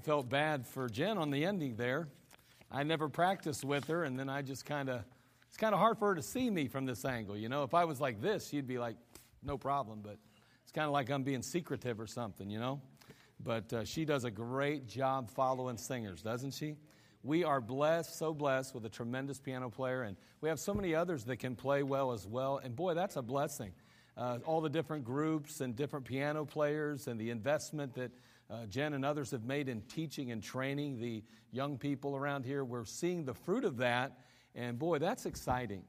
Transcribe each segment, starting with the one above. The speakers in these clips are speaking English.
I felt bad for Jen on the ending there. I never practiced with her, and then I just kind of, it's kind of hard for her to see me from this angle. You know, if I was like this, she'd be like, no problem, but it's kind of like I'm being secretive or something, you know? But uh, she does a great job following singers, doesn't she? We are blessed, so blessed with a tremendous piano player, and we have so many others that can play well as well. And boy, that's a blessing. Uh, all the different groups and different piano players and the investment that uh, Jen and others have made in teaching and training the young people around here. We're seeing the fruit of that, and boy, that's exciting.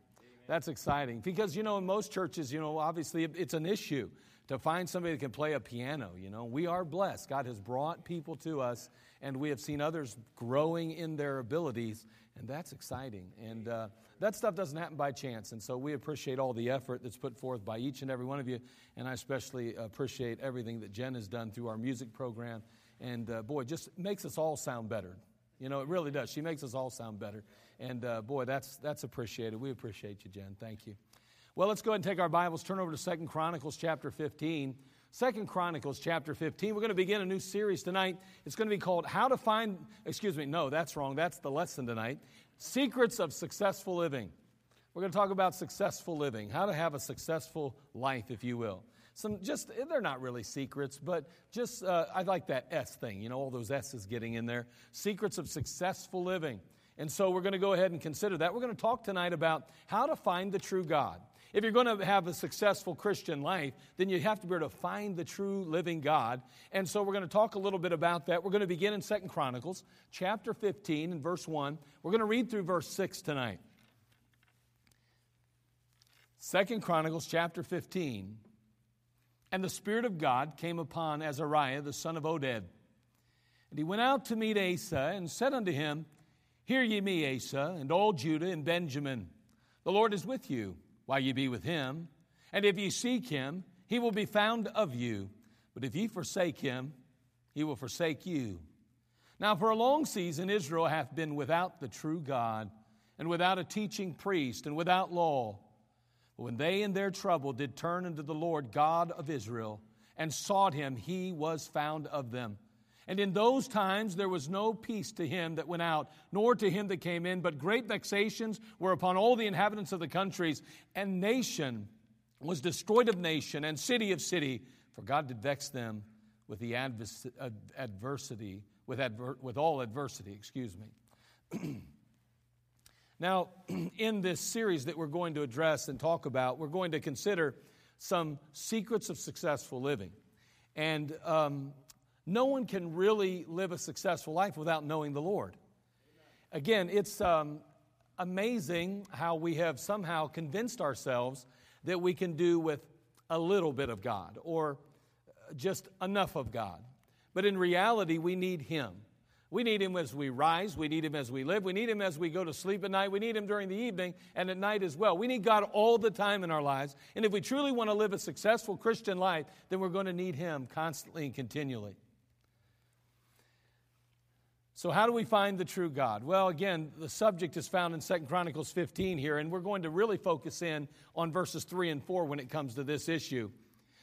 That's exciting because, you know, in most churches, you know, obviously it's an issue to find somebody that can play a piano. You know, we are blessed. God has brought people to us, and we have seen others growing in their abilities, and that's exciting. And uh, that stuff doesn't happen by chance. And so we appreciate all the effort that's put forth by each and every one of you, and I especially appreciate everything that Jen has done through our music program. And uh, boy, just makes us all sound better. You know, it really does. She makes us all sound better. And uh, boy, that's, that's appreciated. We appreciate you, Jen. Thank you. Well, let's go ahead and take our Bibles, turn over to Second Chronicles chapter 15. Second Chronicles chapter 15. We're going to begin a new series tonight. It's going to be called How to Find, excuse me, no, that's wrong. That's the lesson tonight. Secrets of Successful Living. We're going to talk about successful living, how to have a successful life, if you will. Some just, they're not really secrets, but just, uh, I like that S thing, you know, all those S's getting in there. Secrets of successful living. And so we're going to go ahead and consider that. We're going to talk tonight about how to find the true God. If you're going to have a successful Christian life, then you have to be able to find the true living God. And so we're going to talk a little bit about that. We're going to begin in Second Chronicles, chapter 15 and verse 1. We're going to read through verse 6 tonight. Second Chronicles chapter 15. And the Spirit of God came upon Azariah, the son of Oded. And he went out to meet Asa and said unto him, Hear ye me, Asa, and all Judah and Benjamin. The Lord is with you while ye be with him. And if ye seek him, he will be found of you. But if ye forsake him, he will forsake you. Now, for a long season, Israel hath been without the true God, and without a teaching priest, and without law. But when they in their trouble did turn unto the Lord God of Israel, and sought him, he was found of them. And in those times there was no peace to him that went out, nor to him that came in, but great vexations were upon all the inhabitants of the countries, and nation was destroyed of nation, and city of city, for God did vex them with the advers- ad- adversity, with, adver- with all adversity, excuse me. Now, in this series that we're going to address and talk about, we're going to consider some secrets of successful living. And um, no one can really live a successful life without knowing the Lord. Again, it's um, amazing how we have somehow convinced ourselves that we can do with a little bit of God or just enough of God. But in reality, we need Him. We need Him as we rise. We need Him as we live. We need Him as we go to sleep at night. We need Him during the evening and at night as well. We need God all the time in our lives. And if we truly want to live a successful Christian life, then we're going to need Him constantly and continually. So, how do we find the true God? Well, again, the subject is found in 2 Chronicles 15 here, and we're going to really focus in on verses 3 and 4 when it comes to this issue.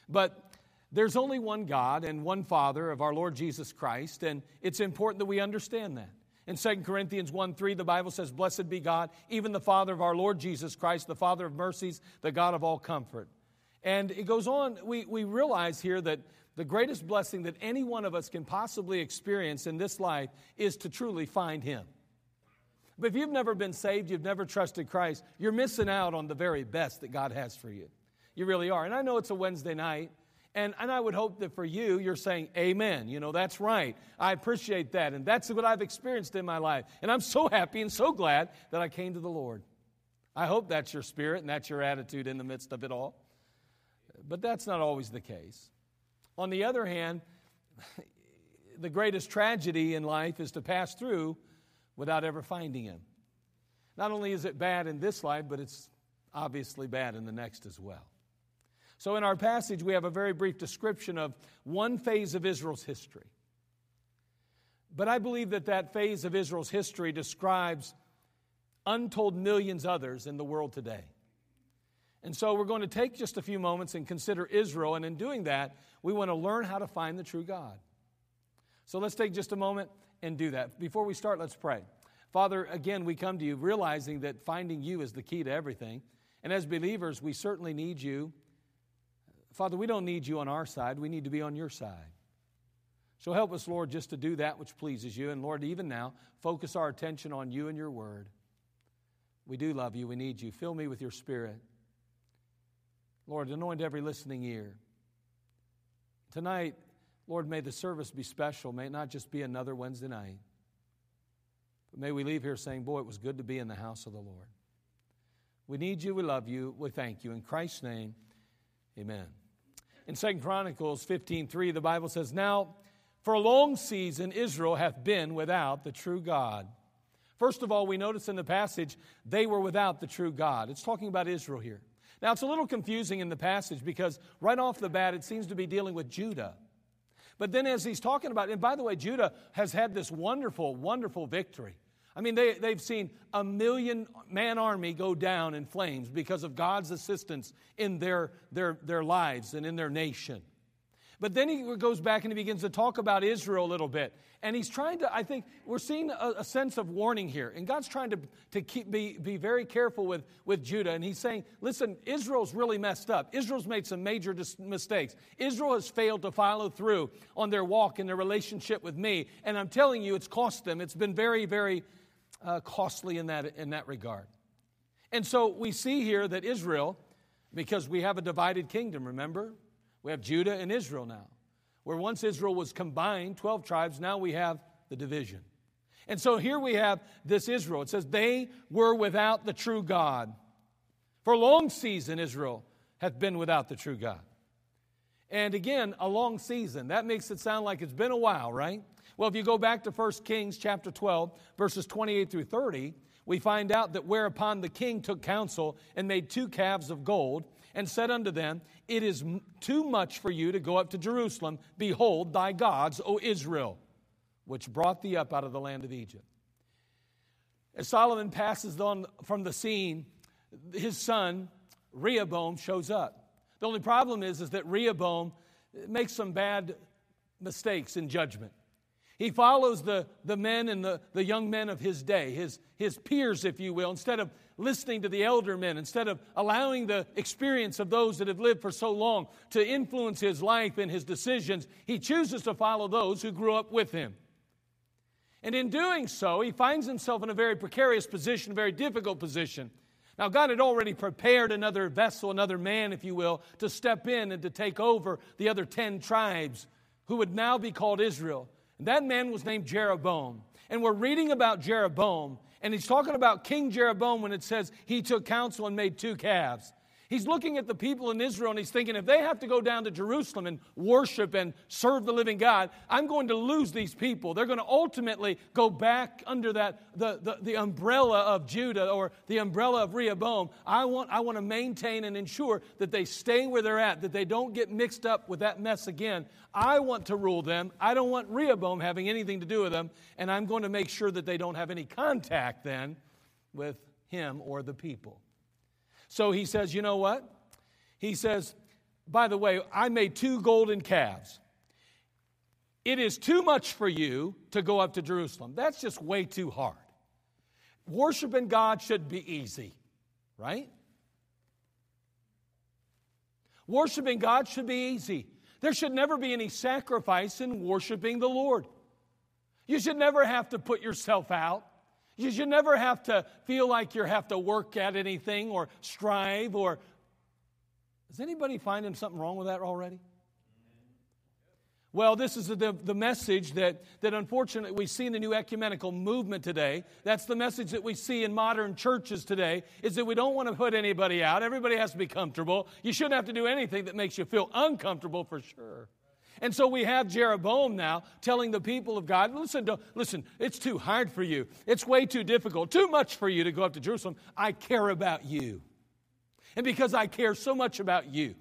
But there's only one God and one Father of our Lord Jesus Christ, and it's important that we understand that. In 2 Corinthians 1 3, the Bible says, Blessed be God, even the Father of our Lord Jesus Christ, the Father of mercies, the God of all comfort. And it goes on, we, we realize here that the greatest blessing that any one of us can possibly experience in this life is to truly find Him. But if you've never been saved, you've never trusted Christ, you're missing out on the very best that God has for you. You really are. And I know it's a Wednesday night, And, and I would hope that for you, you're saying, Amen. You know, that's right. I appreciate that. And that's what I've experienced in my life. And I'm so happy and so glad that I came to the Lord. I hope that's your spirit and that's your attitude in the midst of it all. But that's not always the case. On the other hand, the greatest tragedy in life is to pass through without ever finding Him. Not only is it bad in this life, but it's obviously bad in the next as well. So, in our passage, we have a very brief description of one phase of Israel's history. But I believe that that phase of Israel's history describes untold millions others in the world today. And so we're going to take just a few moments and consider Israel, and in doing that, we want to learn how to find the true God. So let's take just a moment and do that. Before we start, let's pray. Father, again, we come to you realizing that finding you is the key to everything. And as believers, we certainly need you. Father, we don't need you on our side, we need to be on your side. So help us, Lord, just to do that which pleases you. And Lord, even now, focus our attention on you and your word. We do love you. We need you. Fill me with your spirit. Lord, anoint every listening ear. Tonight, Lord, may the service be special. May it not just be another Wednesday night. But may we leave here saying, Boy, it was good to be in the house of the Lord. We need you. We love you. We thank you. In Christ's name, amen. In 2 Chronicles 15:3, the Bible says, Now for a long season Israel hath been without the true God. First of all, we notice in the passage they were without the true God. It's talking about Israel here. Now, it's a little confusing in the passage because right off the bat, it seems to be dealing with Judah. But then, as he's talking about, and by the way, Judah has had this wonderful, wonderful victory. I mean, they, they've seen a million man army go down in flames because of God's assistance in their, their, their lives and in their nation. But then he goes back and he begins to talk about Israel a little bit. And he's trying to, I think, we're seeing a, a, sense of warning here. And God's trying to, to keep, be, be very careful with, with Judah. And he's saying, listen, Israel's really messed up. Israel's made some major dis- mistakes. Israel has failed to follow through on their walk and their relationship with me. And I'm telling you, it's cost them. It's been very, very uh, costly in that, in that regard. And so we see here that Israel, because we have a divided kingdom, remember? We have Judah and Israel now. Where once Israel was combined, 12 tribes, now we have the division. And so here we have this Israel. It says, They were without the true God. For a long season, Israel hath been without the true God. And again, a long season. That makes it sound like it's been a while, right? Well, if you go back to 1 Kings chapter 12, verses 28 through 30, we find out that whereupon the king took counsel and made two calves of gold and said unto them, It is too much for you to go up to Jerusalem. Behold, thy gods, O Israel, which brought thee up out of the land of Egypt. As Solomon passes on from the scene, his son, Rehoboam, shows up. The only problem is, is that Rehoboam makes some bad mistakes in judgment. He follows the, the men and the, the young men of his day, his, his peers, if you will, instead of listening to the elder men, instead of allowing the experience of those that have lived for so long to influence his life and his decisions, he chooses to follow those who grew up with him. And in doing so, he finds himself in a very precarious position, a very difficult position. Now, God had already prepared another vessel, another man, if you will, to step in and to take over the other 10 tribes who would now be called Israel. And that man was named Jeroboam. And we're reading about Jeroboam, and he's talking about King Jeroboam when it says he took counsel and made two calves. He's looking at the people in Israel and he's thinking, if they have to go down to Jerusalem and worship and serve the living God, I'm going to lose these people. They're going to ultimately go back under that the, the, the umbrella of Judah or the umbrella of Rehoboam. I want, I want to maintain and ensure that they stay where they're at, that they don't get mixed up with that mess again. I want to rule them. I don't want Rehoboam having anything to do with them, and I'm going to make sure that they don't have any contact then with him or the people. So he says, You know what? He says, By the way, I made two golden calves. It is too much for you to go up to Jerusalem. That's just way too hard. Worshiping God should be easy, right? Worshiping God should be easy. There should never be any sacrifice in worshiping the Lord. You should never have to put yourself out. You should never have to feel like you have to work at anything or strive or. Is anybody finding something wrong with that already? Well, this is the, the message that, that unfortunately we see in the new ecumenical movement today. That's the message that we see in modern churches today, is that we don't want to put anybody out. Everybody has to be comfortable. You shouldn't have to do anything that makes you feel uncomfortable for sure. And so we have Jeroboam now telling the people of God, listen, listen, it's too hard for you. It's way too difficult, too much for you to go up to Jerusalem. I care about you. And because I care so much about you,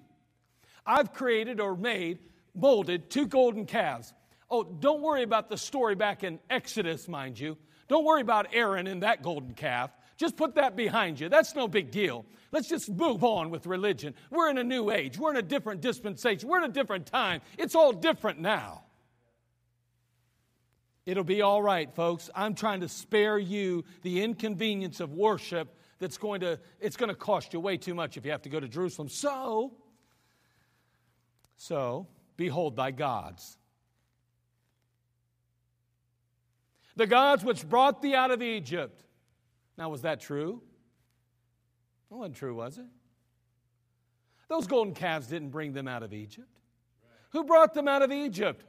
I've created or made, molded two golden calves. Oh, don't worry about the story back in Exodus, mind you. Don't worry about Aaron and that golden calf. Just put that behind you. That's no big deal. Let's just move on with religion. We're in a new age. We're in a different dispensation. We're in a different time. It's all different now. It'll be all right, folks. I'm trying to spare you the inconvenience of worship that's going to it's going to cost you way too much if you have to go to Jerusalem. So so behold thy gods. The gods which brought thee out of Egypt. Now, was that true? It wasn't true, was it? Those golden calves didn't bring them out of Egypt. Who brought them out of Egypt?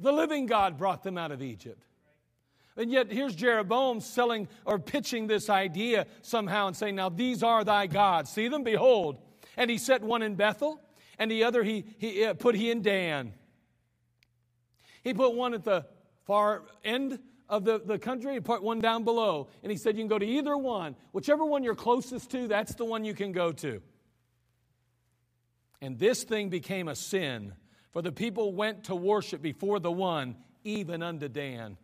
The living God brought them out of Egypt. And yet, here's Jeroboam selling or pitching this idea somehow and saying, Now these are thy gods. See them? Behold. And he set one in Bethel, and the other he, he uh, put he in Dan. He put one at the far end of the, the country put one down below. And he said, You can go to either one. Whichever one you're closest to, that's the one you can go to. And this thing became a sin, for the people went to worship before the one, even unto Dan.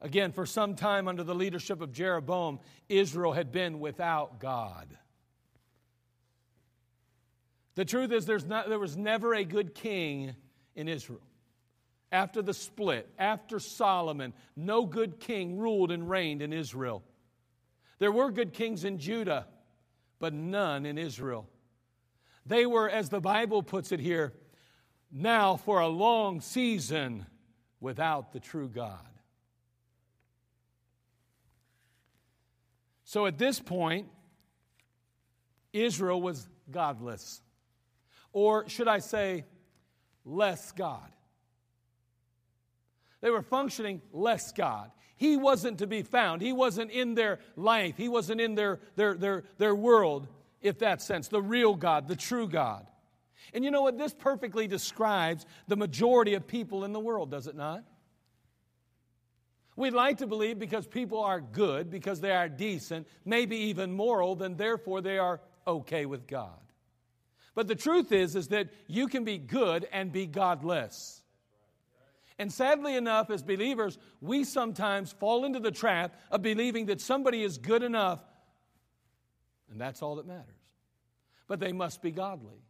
Again, for some time under the leadership of Jeroboam, Israel had been without God. The truth is, there's not, there was never a good king in Israel after the split, after Solomon, no good king ruled and reigned in Israel. There were good kings in Judah, but none in Israel. They were, as the Bible puts it here, now for a long season without the true God. So at this point, Israel was godless. Or should I say, less God. They were functioning less God. He wasn't to be found. He wasn't in their life. He wasn't in their, their, their, their world, if that sense, the real God, the true God. And you know what? This perfectly describes the majority of people in the world, does it not? We'd like to believe because people are good, because they are decent, maybe even moral, then therefore they are okay with God. But the truth is, is that you can be good and be godless. And sadly enough, as believers, we sometimes fall into the trap of believing that somebody is good enough, and that's all that matters. But they must be godly.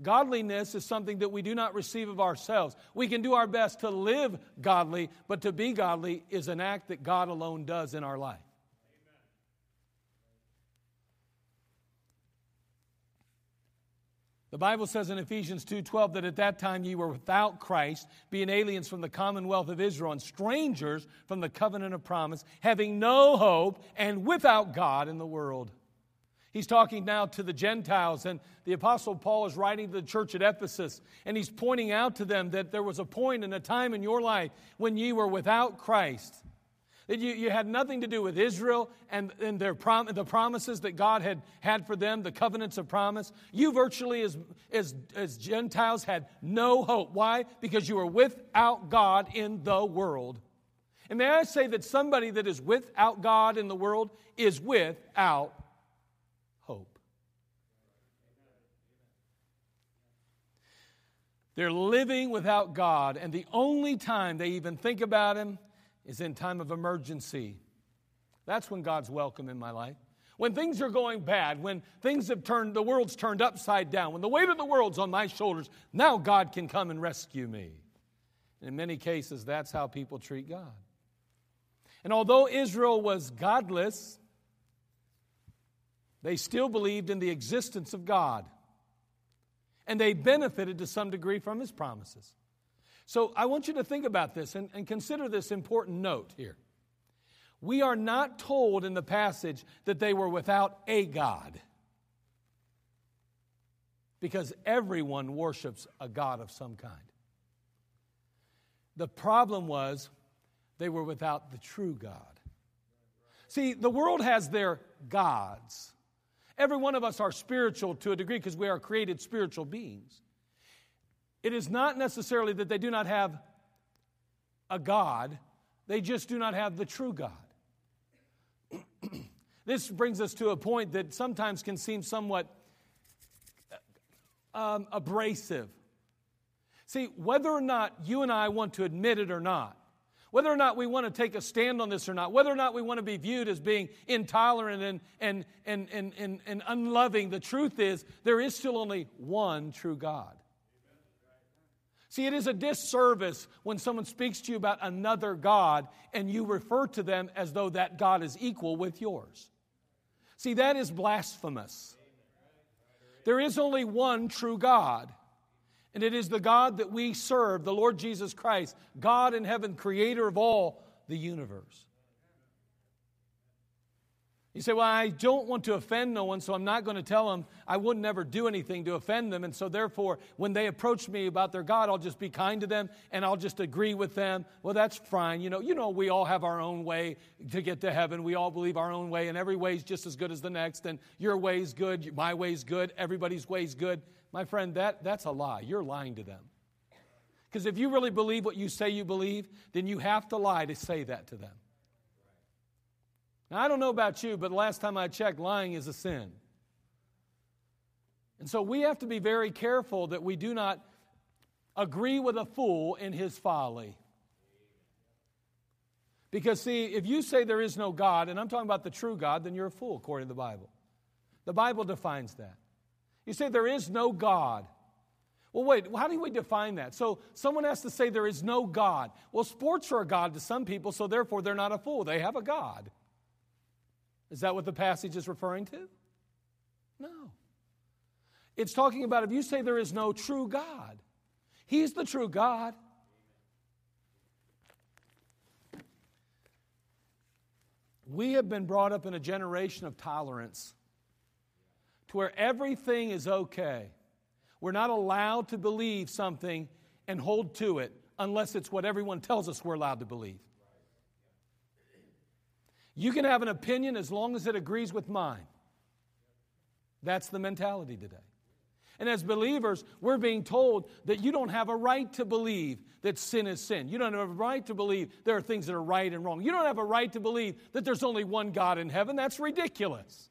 Godliness is something that we do not receive of ourselves. We can do our best to live godly, but to be godly is an act that God alone does in our life. The Bible says in Ephesians 2:12 that at that time ye were without Christ, being aliens from the commonwealth of Israel and strangers from the covenant of promise, having no hope and without God in the world. He's talking now to the Gentiles, and the Apostle Paul is writing to the church at Ephesus, and he's pointing out to them that there was a point and a time in your life when ye were without Christ. That you, you had nothing to do with Israel and, and their prom, the promises that God had had for them, the covenants of promise. You virtually, as, as, as Gentiles, had no hope. Why? Because you were without God in the world. And may I say that somebody that is without God in the world is without hope. They're living without God, and the only time they even think about Him is in time of emergency. That's when God's welcome in my life. When things are going bad, when things have turned, the world's turned upside down, when the weight of the world's on my shoulders, now God can come and rescue me. And in many cases, that's how people treat God. And although Israel was godless, they still believed in the existence of God. And they benefited to some degree from his promises. So I want you to think about this and, and consider this important note here. We are not told in the passage that they were without a God. because everyone worships a God of some kind. The problem was they were without the true God. See, the world has their gods. Every one of us are spiritual to a degree because we are created spiritual beings. It is not necessarily that they do not have a God, they just do not have the true God. this brings us to a point that sometimes can seem somewhat um, abrasive. See, whether or not you and I want to admit it or not, whether or not we want to take a stand on this or not, whether or not we want to be viewed as being intolerant and, and, and, and, and, and unloving, the truth is there is still only one true God. See, it is a disservice when someone speaks to you about another God and you refer to them as though that God is equal with yours. See, that is blasphemous. There is only one true God, and it is the God that we serve, the Lord Jesus Christ, God in heaven, creator of all the universe. You say, Well, I don't want to offend no one, so I'm not going to tell them I would never do anything to offend them. And so, therefore, when they approach me about their God, I'll just be kind to them and I'll just agree with them. Well, that's fine. You know, you know, we all have our own way to get to heaven. We all believe our own way, and every way is just as good as the next. And your way is good, my way is good, everybody's way is good. My friend, that, that's a lie. You're lying to them. Because if you really believe what you say you believe, then you have to lie to say that to them. Now, I don't know about you, but last time I checked, lying is a sin. And so we have to be very careful that we do not agree with a fool in his folly. Because, see, if you say there is no God, and I'm talking about the true God, then you're a fool, according to the Bible. The Bible defines that. You say there is no God. Well, wait, how do we define that? So, someone has to say there is no God. Well, sports are a God to some people, so therefore they're not a fool. They have a God. Is that what the passage is referring to? No. It's talking about if you say there is no true God, He's the true God. We have been brought up in a generation of tolerance to where everything is okay. We're not allowed to believe something and hold to it unless it's what everyone tells us we're allowed to believe. You can have an opinion as long as it agrees with mine. That's the mentality today. And as believers, we're being told that you don't have a right to believe that sin is sin. You don't have a right to believe there are things that are right and wrong. You don't have a right to believe that there's only one God in heaven. That's ridiculous.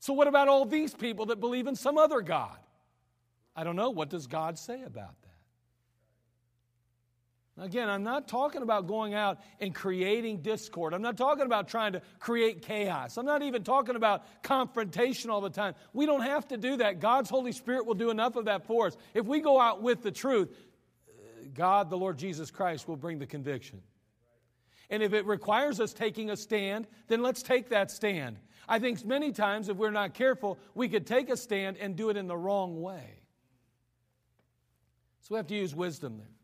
So, what about all these people that believe in some other God? I don't know. What does God say about that? Again, I'm not talking about going out and creating discord. I'm not talking about trying to create chaos. I'm not even talking about confrontation all the time. We don't have to do that. God's Holy Spirit will do enough of that for us. If we go out with the truth, God, the Lord Jesus Christ, will bring the conviction. And if it requires us taking a stand, then let's take that stand. I think many times, if we're not careful, we could take a stand and do it in the wrong way. So we have to use wisdom there.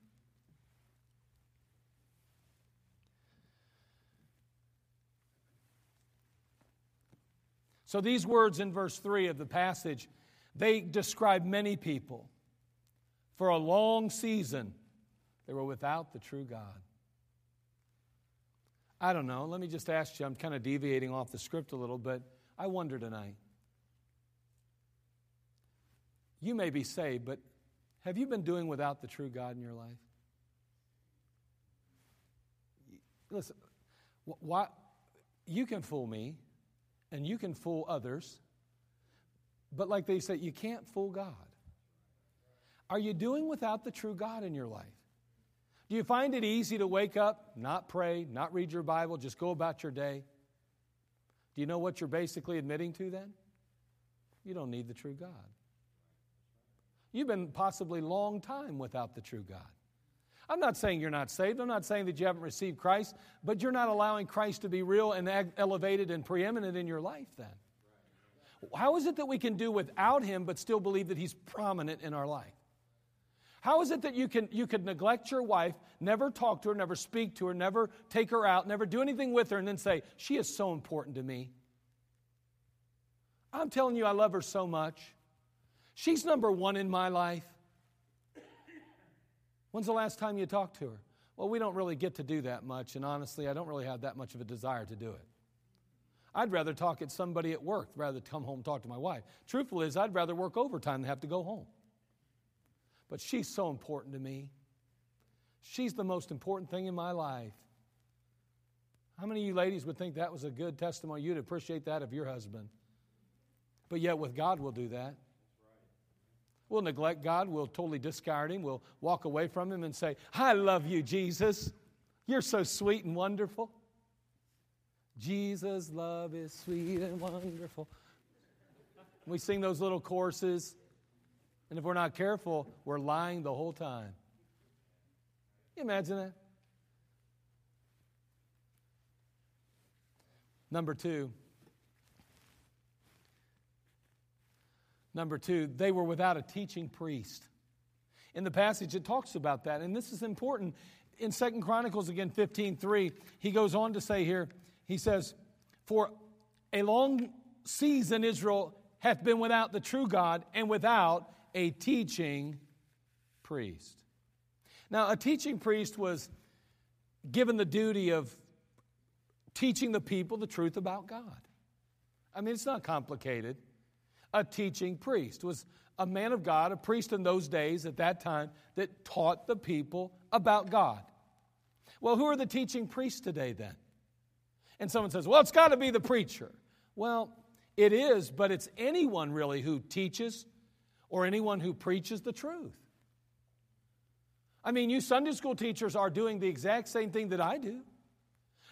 So these words in verse 3 of the passage, they describe many people. For a long season, they were without the true God. I don't know. Let me just ask you. I'm kind of deviating off the script a little, but I wonder tonight. You may be saved, but have you been doing without the true God in your life? Listen, why, you can fool me and you can fool others, but like they say, you can't fool God. Are you doing without the true God in your life? Do you find it easy to wake up, not pray, not read your Bible, just go about your day? Do you know what you're basically admitting to then? You don't need the true God. You've been possibly long time without the true God. I'm not saying you're not saved. I'm not saying that you haven't received Christ, but you're not allowing Christ to be real and elevated and preeminent in your life then. How is it that we can do without Him but still believe that He's prominent in our life? How is it that you can you could neglect your wife, never talk to her, never speak to her, never take her out, never do anything with her, and then say, She is so important to me? I'm telling you, I love her so much. She's number one in my life. When's the last time you talked to her? Well, we don't really get to do that much, and honestly, I don't really have that much of a desire to do it. I'd rather talk at somebody at work rather than come home and talk to my wife. Truthful is, I'd rather work overtime than have to go home. But she's so important to me. She's the most important thing in my life. How many of you ladies would think that was a good testimony? You'd appreciate that of your husband. But yet, with God, we'll do that. We'll neglect God. We'll totally discard Him. We'll walk away from Him and say, I love you, Jesus. You're so sweet and wonderful. Jesus' love is sweet and wonderful. We sing those little choruses, and if we're not careful, we're lying the whole time. Can you imagine that? Number two. Number two, they were without a teaching priest. In the passage, it talks about that, and this is important. In Second Chronicles, again, 15 3, he goes on to say here, he says, For a long season Israel hath been without the true God and without a teaching priest. Now, a teaching priest was given the duty of teaching the people the truth about God. I mean, it's not complicated. A teaching priest was a man of God, a priest in those days at that time, that taught the people about God. Well, who are the teaching priests today then? And someone says, well, it's got to be the preacher. Well, it is, but it's anyone really who teaches or anyone who preaches the truth. I mean, you Sunday school teachers are doing the exact same thing that I do.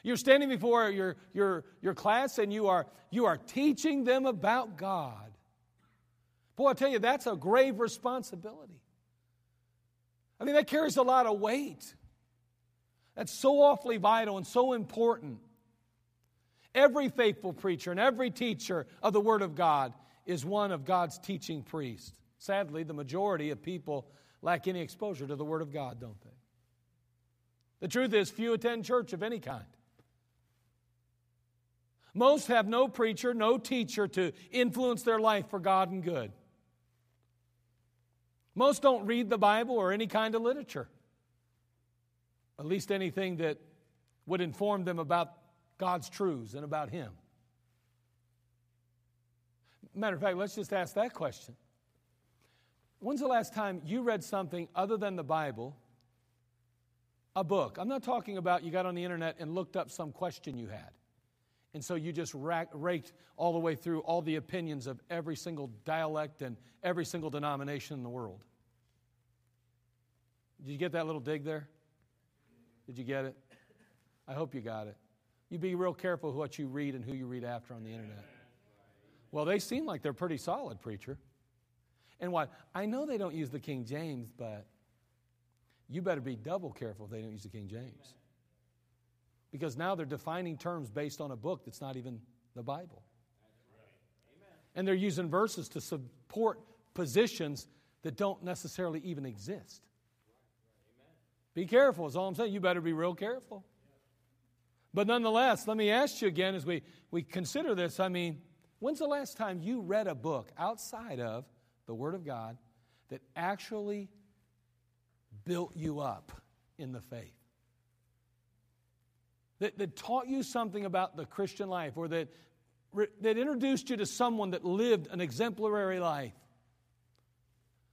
You're standing before your, your, your class and you are, you are teaching them about God. Boy, I tell you, that's a grave responsibility. I mean, that carries a lot of weight. That's so awfully vital and so important. Every faithful preacher and every teacher of the Word of God is one of God's teaching priests. Sadly, the majority of people lack any exposure to the Word of God, don't they? The truth is, few attend church of any kind. Most have no preacher, no teacher to influence their life for God and good. Most don't read the Bible or any kind of literature, at least anything that would inform them about God's truths and about Him. Matter of fact, let's just ask that question. When's the last time you read something other than the Bible, a book? I'm not talking about you got on the internet and looked up some question you had. And so you just raked all the way through all the opinions of every single dialect and every single denomination in the world. Did you get that little dig there? Did you get it? I hope you got it. You be real careful what you read and who you read after on the internet. Well, they seem like they're pretty solid, preacher. And what? I know they don't use the King James, but you better be double careful if they don't use the King James because now they're defining terms based on a book that's not even the Bible. And they're using verses to support positions that don't necessarily even exist. Be careful, is all I'm saying. You better be real careful. But nonetheless, let me ask you again as we, we consider this. I mean, when's the last time you read a book outside of the Word of God that actually built you up in the faith? That, that taught you something about the Christian life or that, that introduced you to someone that lived an exemplary life.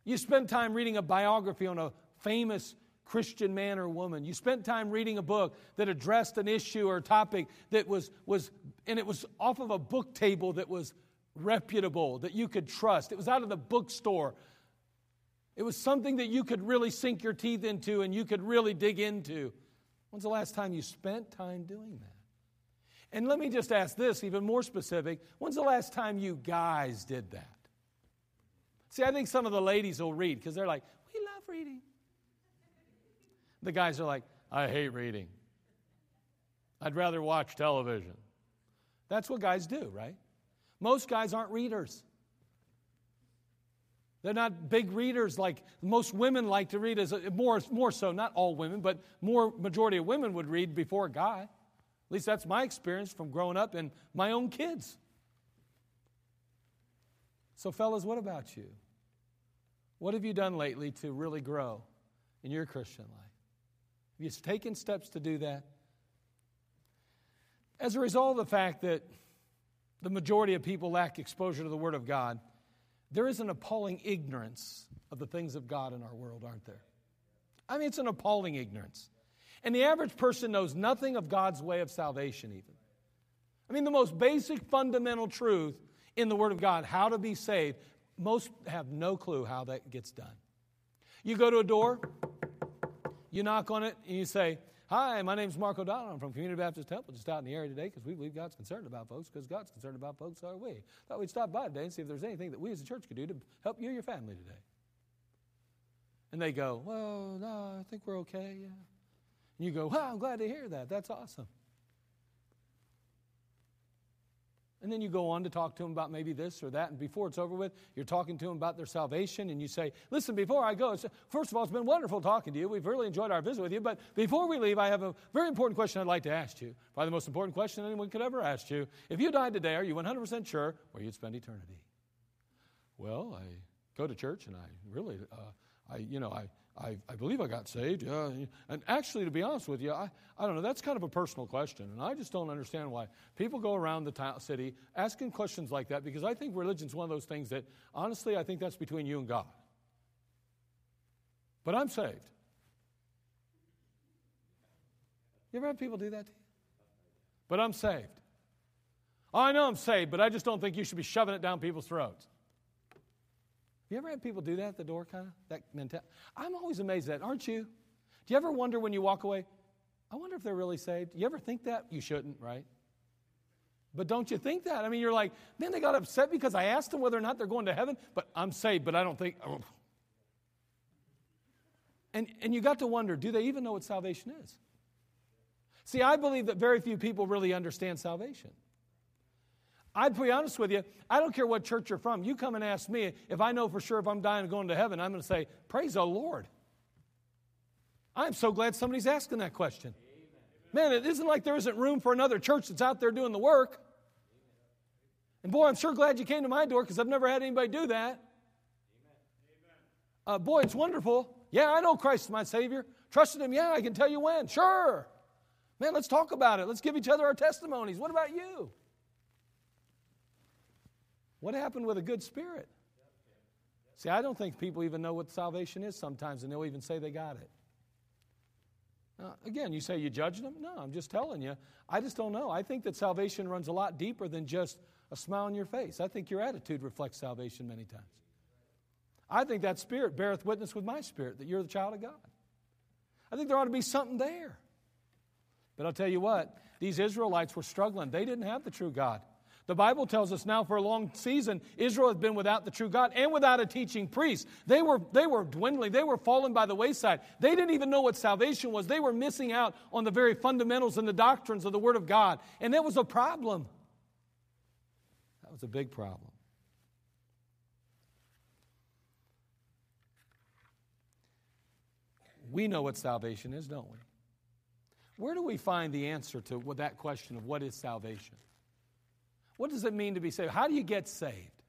You spent time reading a biography on a famous Christian man or woman. You spent time reading a book that addressed an issue or topic that was, was and it was off of a book table that was reputable, that you could trust. It was out of the bookstore. It was something that you could really sink your teeth into and you could really dig into. When's the last time you spent time doing that? And let me just ask this, even more specific. When's the last time you guys did that? See, I think some of the ladies will read because they're like, we love reading. The guys are like, I hate reading. I'd rather watch television. That's what guys do, right? Most guys aren't readers. They're not big readers like most women like to read, as a, more, more so, not all women, but more majority of women would read before a guy. At least that's my experience from growing up and my own kids. So, fellas, what about you? What have you done lately to really grow in your Christian life? Have you taken steps to do that? As a result of the fact that the majority of people lack exposure to the Word of God, there is an appalling ignorance of the things of God in our world, aren't there? I mean, it's an appalling ignorance. And the average person knows nothing of God's way of salvation, even. I mean, the most basic fundamental truth in the Word of God, how to be saved, most have no clue how that gets done. You go to a door, you knock on it, and you say, Hi, my name is Mark O'Donnell. I'm from Community Baptist Temple, just out in the area today because we believe God's concerned about folks because God's concerned about folks, are we? Thought we'd stop by today and see if there's anything that we as a church could do to help you or your family today. And they go, Well, no, I think we're okay, yeah. And you go, Well, I'm glad to hear that. That's awesome. And then you go on to talk to them about maybe this or that. And before it's over with, you're talking to them about their salvation. And you say, Listen, before I go, first of all, it's been wonderful talking to you. We've really enjoyed our visit with you. But before we leave, I have a very important question I'd like to ask you. Probably the most important question anyone could ever ask you. If you died today, are you 100% sure where you'd spend eternity? Well, I go to church and I really, uh, I, you know, I, I, I believe I got saved. Yeah. And actually, to be honest with you, I, I don't know. That's kind of a personal question. And I just don't understand why people go around the city asking questions like that because I think religion's one of those things that, honestly, I think that's between you and God. But I'm saved. You ever have people do that to you? But I'm saved. I know I'm saved, but I just don't think you should be shoving it down people's throats. You ever had people do that at the door, kind of? That mentality? I'm always amazed at that, aren't you? Do you ever wonder when you walk away, I wonder if they're really saved? You ever think that? You shouldn't, right? But don't you think that? I mean, you're like, man, they got upset because I asked them whether or not they're going to heaven, but I'm saved, but I don't think. Oh. And, and you got to wonder, do they even know what salvation is? See, I believe that very few people really understand salvation. I'd be honest with you, I don't care what church you're from. You come and ask me if I know for sure if I'm dying and going to heaven, I'm going to say, Praise the Lord. I'm so glad somebody's asking that question. Man, it isn't like there isn't room for another church that's out there doing the work. And boy, I'm sure glad you came to my door because I've never had anybody do that. Uh, boy, it's wonderful. Yeah, I know Christ is my Savior. Trusted Him, yeah, I can tell you when. Sure. Man, let's talk about it. Let's give each other our testimonies. What about you? What happened with a good spirit? See, I don't think people even know what salvation is sometimes, and they'll even say they got it. Now, again, you say you judge them? No, I'm just telling you. I just don't know. I think that salvation runs a lot deeper than just a smile on your face. I think your attitude reflects salvation many times. I think that spirit beareth witness with my spirit that you're the child of God. I think there ought to be something there. But I'll tell you what, these Israelites were struggling. They didn't have the true God. The Bible tells us now for a long season, Israel has been without the true God and without a teaching priest. They were, they were dwindling, they were falling by the wayside. They didn't even know what salvation was. They were missing out on the very fundamentals and the doctrines of the Word of God. And that was a problem. That was a big problem. We know what salvation is, don't we? Where do we find the answer to that question of what is salvation? What does it mean to be saved? How do you get saved?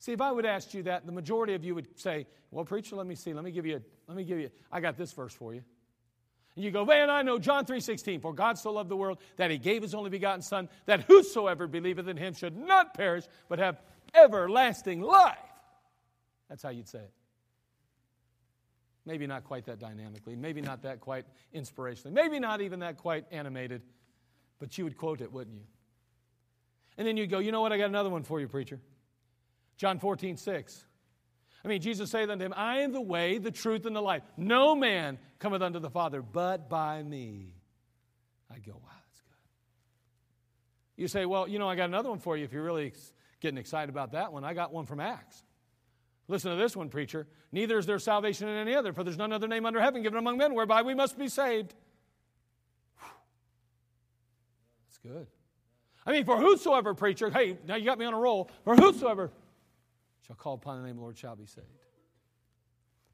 See, if I would ask you that, the majority of you would say, Well, preacher, let me see. Let me give you, a, let me give you, I got this verse for you. And you go, Man, I know John 3.16, for God so loved the world that he gave his only begotten Son, that whosoever believeth in him should not perish, but have everlasting life. That's how you'd say it. Maybe not quite that dynamically, maybe not that quite inspirationally, maybe not even that quite animated, but you would quote it, wouldn't you? And then you go, you know what? I got another one for you, preacher. John 14, 6. I mean, Jesus saith unto him, I am the way, the truth, and the life. No man cometh unto the Father but by me. I go, wow, that's good. You say, well, you know, I got another one for you if you're really getting excited about that one. I got one from Acts. Listen to this one, preacher. Neither is there salvation in any other, for there's none other name under heaven given among men whereby we must be saved. Whew. That's good. I mean, for whosoever, preacher, hey, now you got me on a roll, for whosoever shall call upon the name of the Lord shall be saved.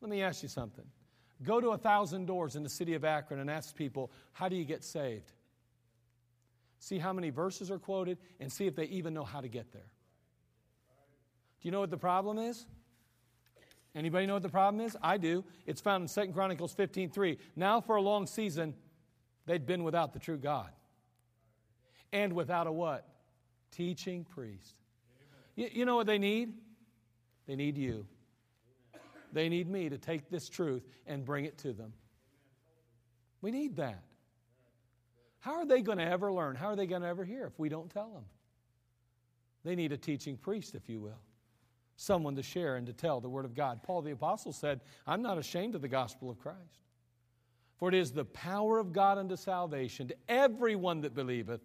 Let me ask you something. Go to a thousand doors in the city of Akron and ask people, how do you get saved? See how many verses are quoted and see if they even know how to get there. Do you know what the problem is? Anybody know what the problem is? I do. It's found in 2 Chronicles 15:3. Now for a long season they'd been without the true God. And without a what? Teaching priest. You, you know what they need? They need you. They need me to take this truth and bring it to them. We need that. How are they going to ever learn? How are they going to ever hear if we don't tell them? They need a teaching priest, if you will, someone to share and to tell the Word of God. Paul the Apostle said, I'm not ashamed of the gospel of Christ. For it is the power of God unto salvation to everyone that believeth,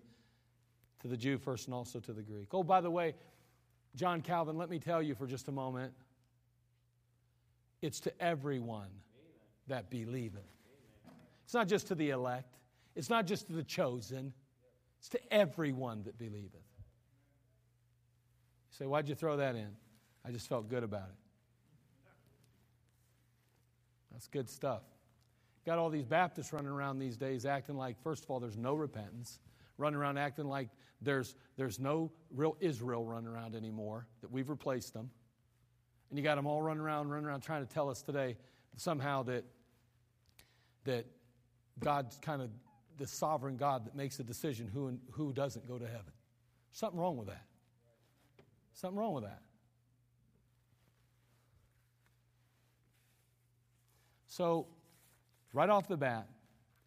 to the Jew first and also to the Greek. Oh, by the way, John Calvin, let me tell you for just a moment it's to everyone that believeth. It's not just to the elect, it's not just to the chosen, it's to everyone that believeth. You say, why'd you throw that in? I just felt good about it. That's good stuff. Got all these Baptists running around these days acting like, first of all, there's no repentance, running around acting like there's, there's no real Israel running around anymore, that we've replaced them. And you got them all running around, running around trying to tell us today somehow that, that God's kind of the sovereign God that makes the decision who, and who doesn't go to heaven. Something wrong with that. Something wrong with that. So, right off the bat,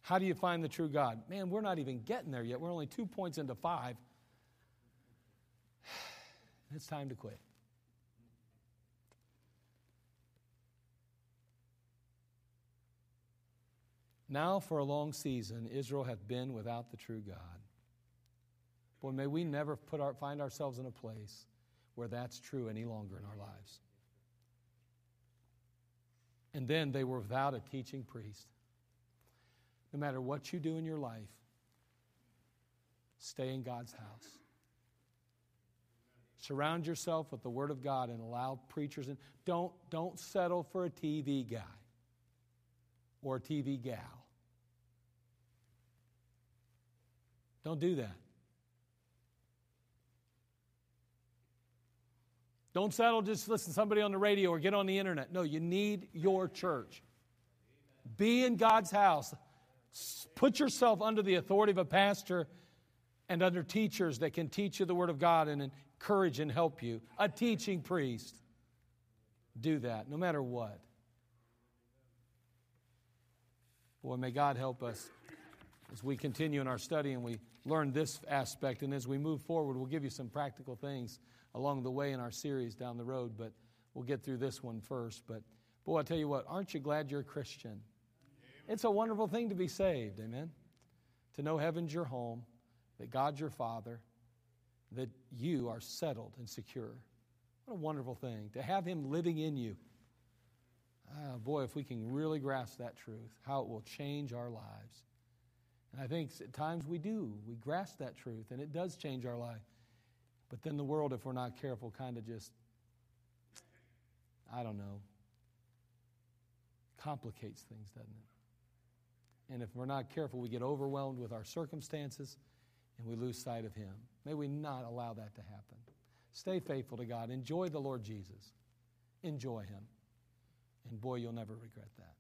how do you find the true God? Man, we're not even getting there yet. We're only two points into five. It's time to quit. Now, for a long season, Israel hath been without the true God. Boy, may we never put our, find ourselves in a place where that's true any longer in our lives. And then they were without a teaching priest. No matter what you do in your life, stay in God's house. Surround yourself with the Word of God and allow preachers and don't, don't settle for a TV guy or a TV gal. Don't do that. Don't settle, just listen to somebody on the radio or get on the internet. No, you need your church. Be in God's house. Put yourself under the authority of a pastor and under teachers that can teach you the Word of God and encourage and help you. A teaching priest. Do that, no matter what. Boy, may God help us as we continue in our study and we learn this aspect. And as we move forward, we'll give you some practical things along the way in our series down the road, but we'll get through this one first. But boy, I tell you what, aren't you glad you're a Christian? It's a wonderful thing to be saved, amen? To know heaven's your home, that God's your Father, that you are settled and secure. What a wonderful thing to have Him living in you. Ah, boy, if we can really grasp that truth, how it will change our lives. And I think at times we do. We grasp that truth, and it does change our life. But then the world, if we're not careful, kind of just, I don't know, complicates things, doesn't it? And if we're not careful, we get overwhelmed with our circumstances and we lose sight of Him. May we not allow that to happen. Stay faithful to God. Enjoy the Lord Jesus. Enjoy Him. And boy, you'll never regret that.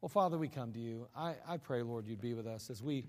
Well, Father, we come to you. I, I pray, Lord, you'd be with us as we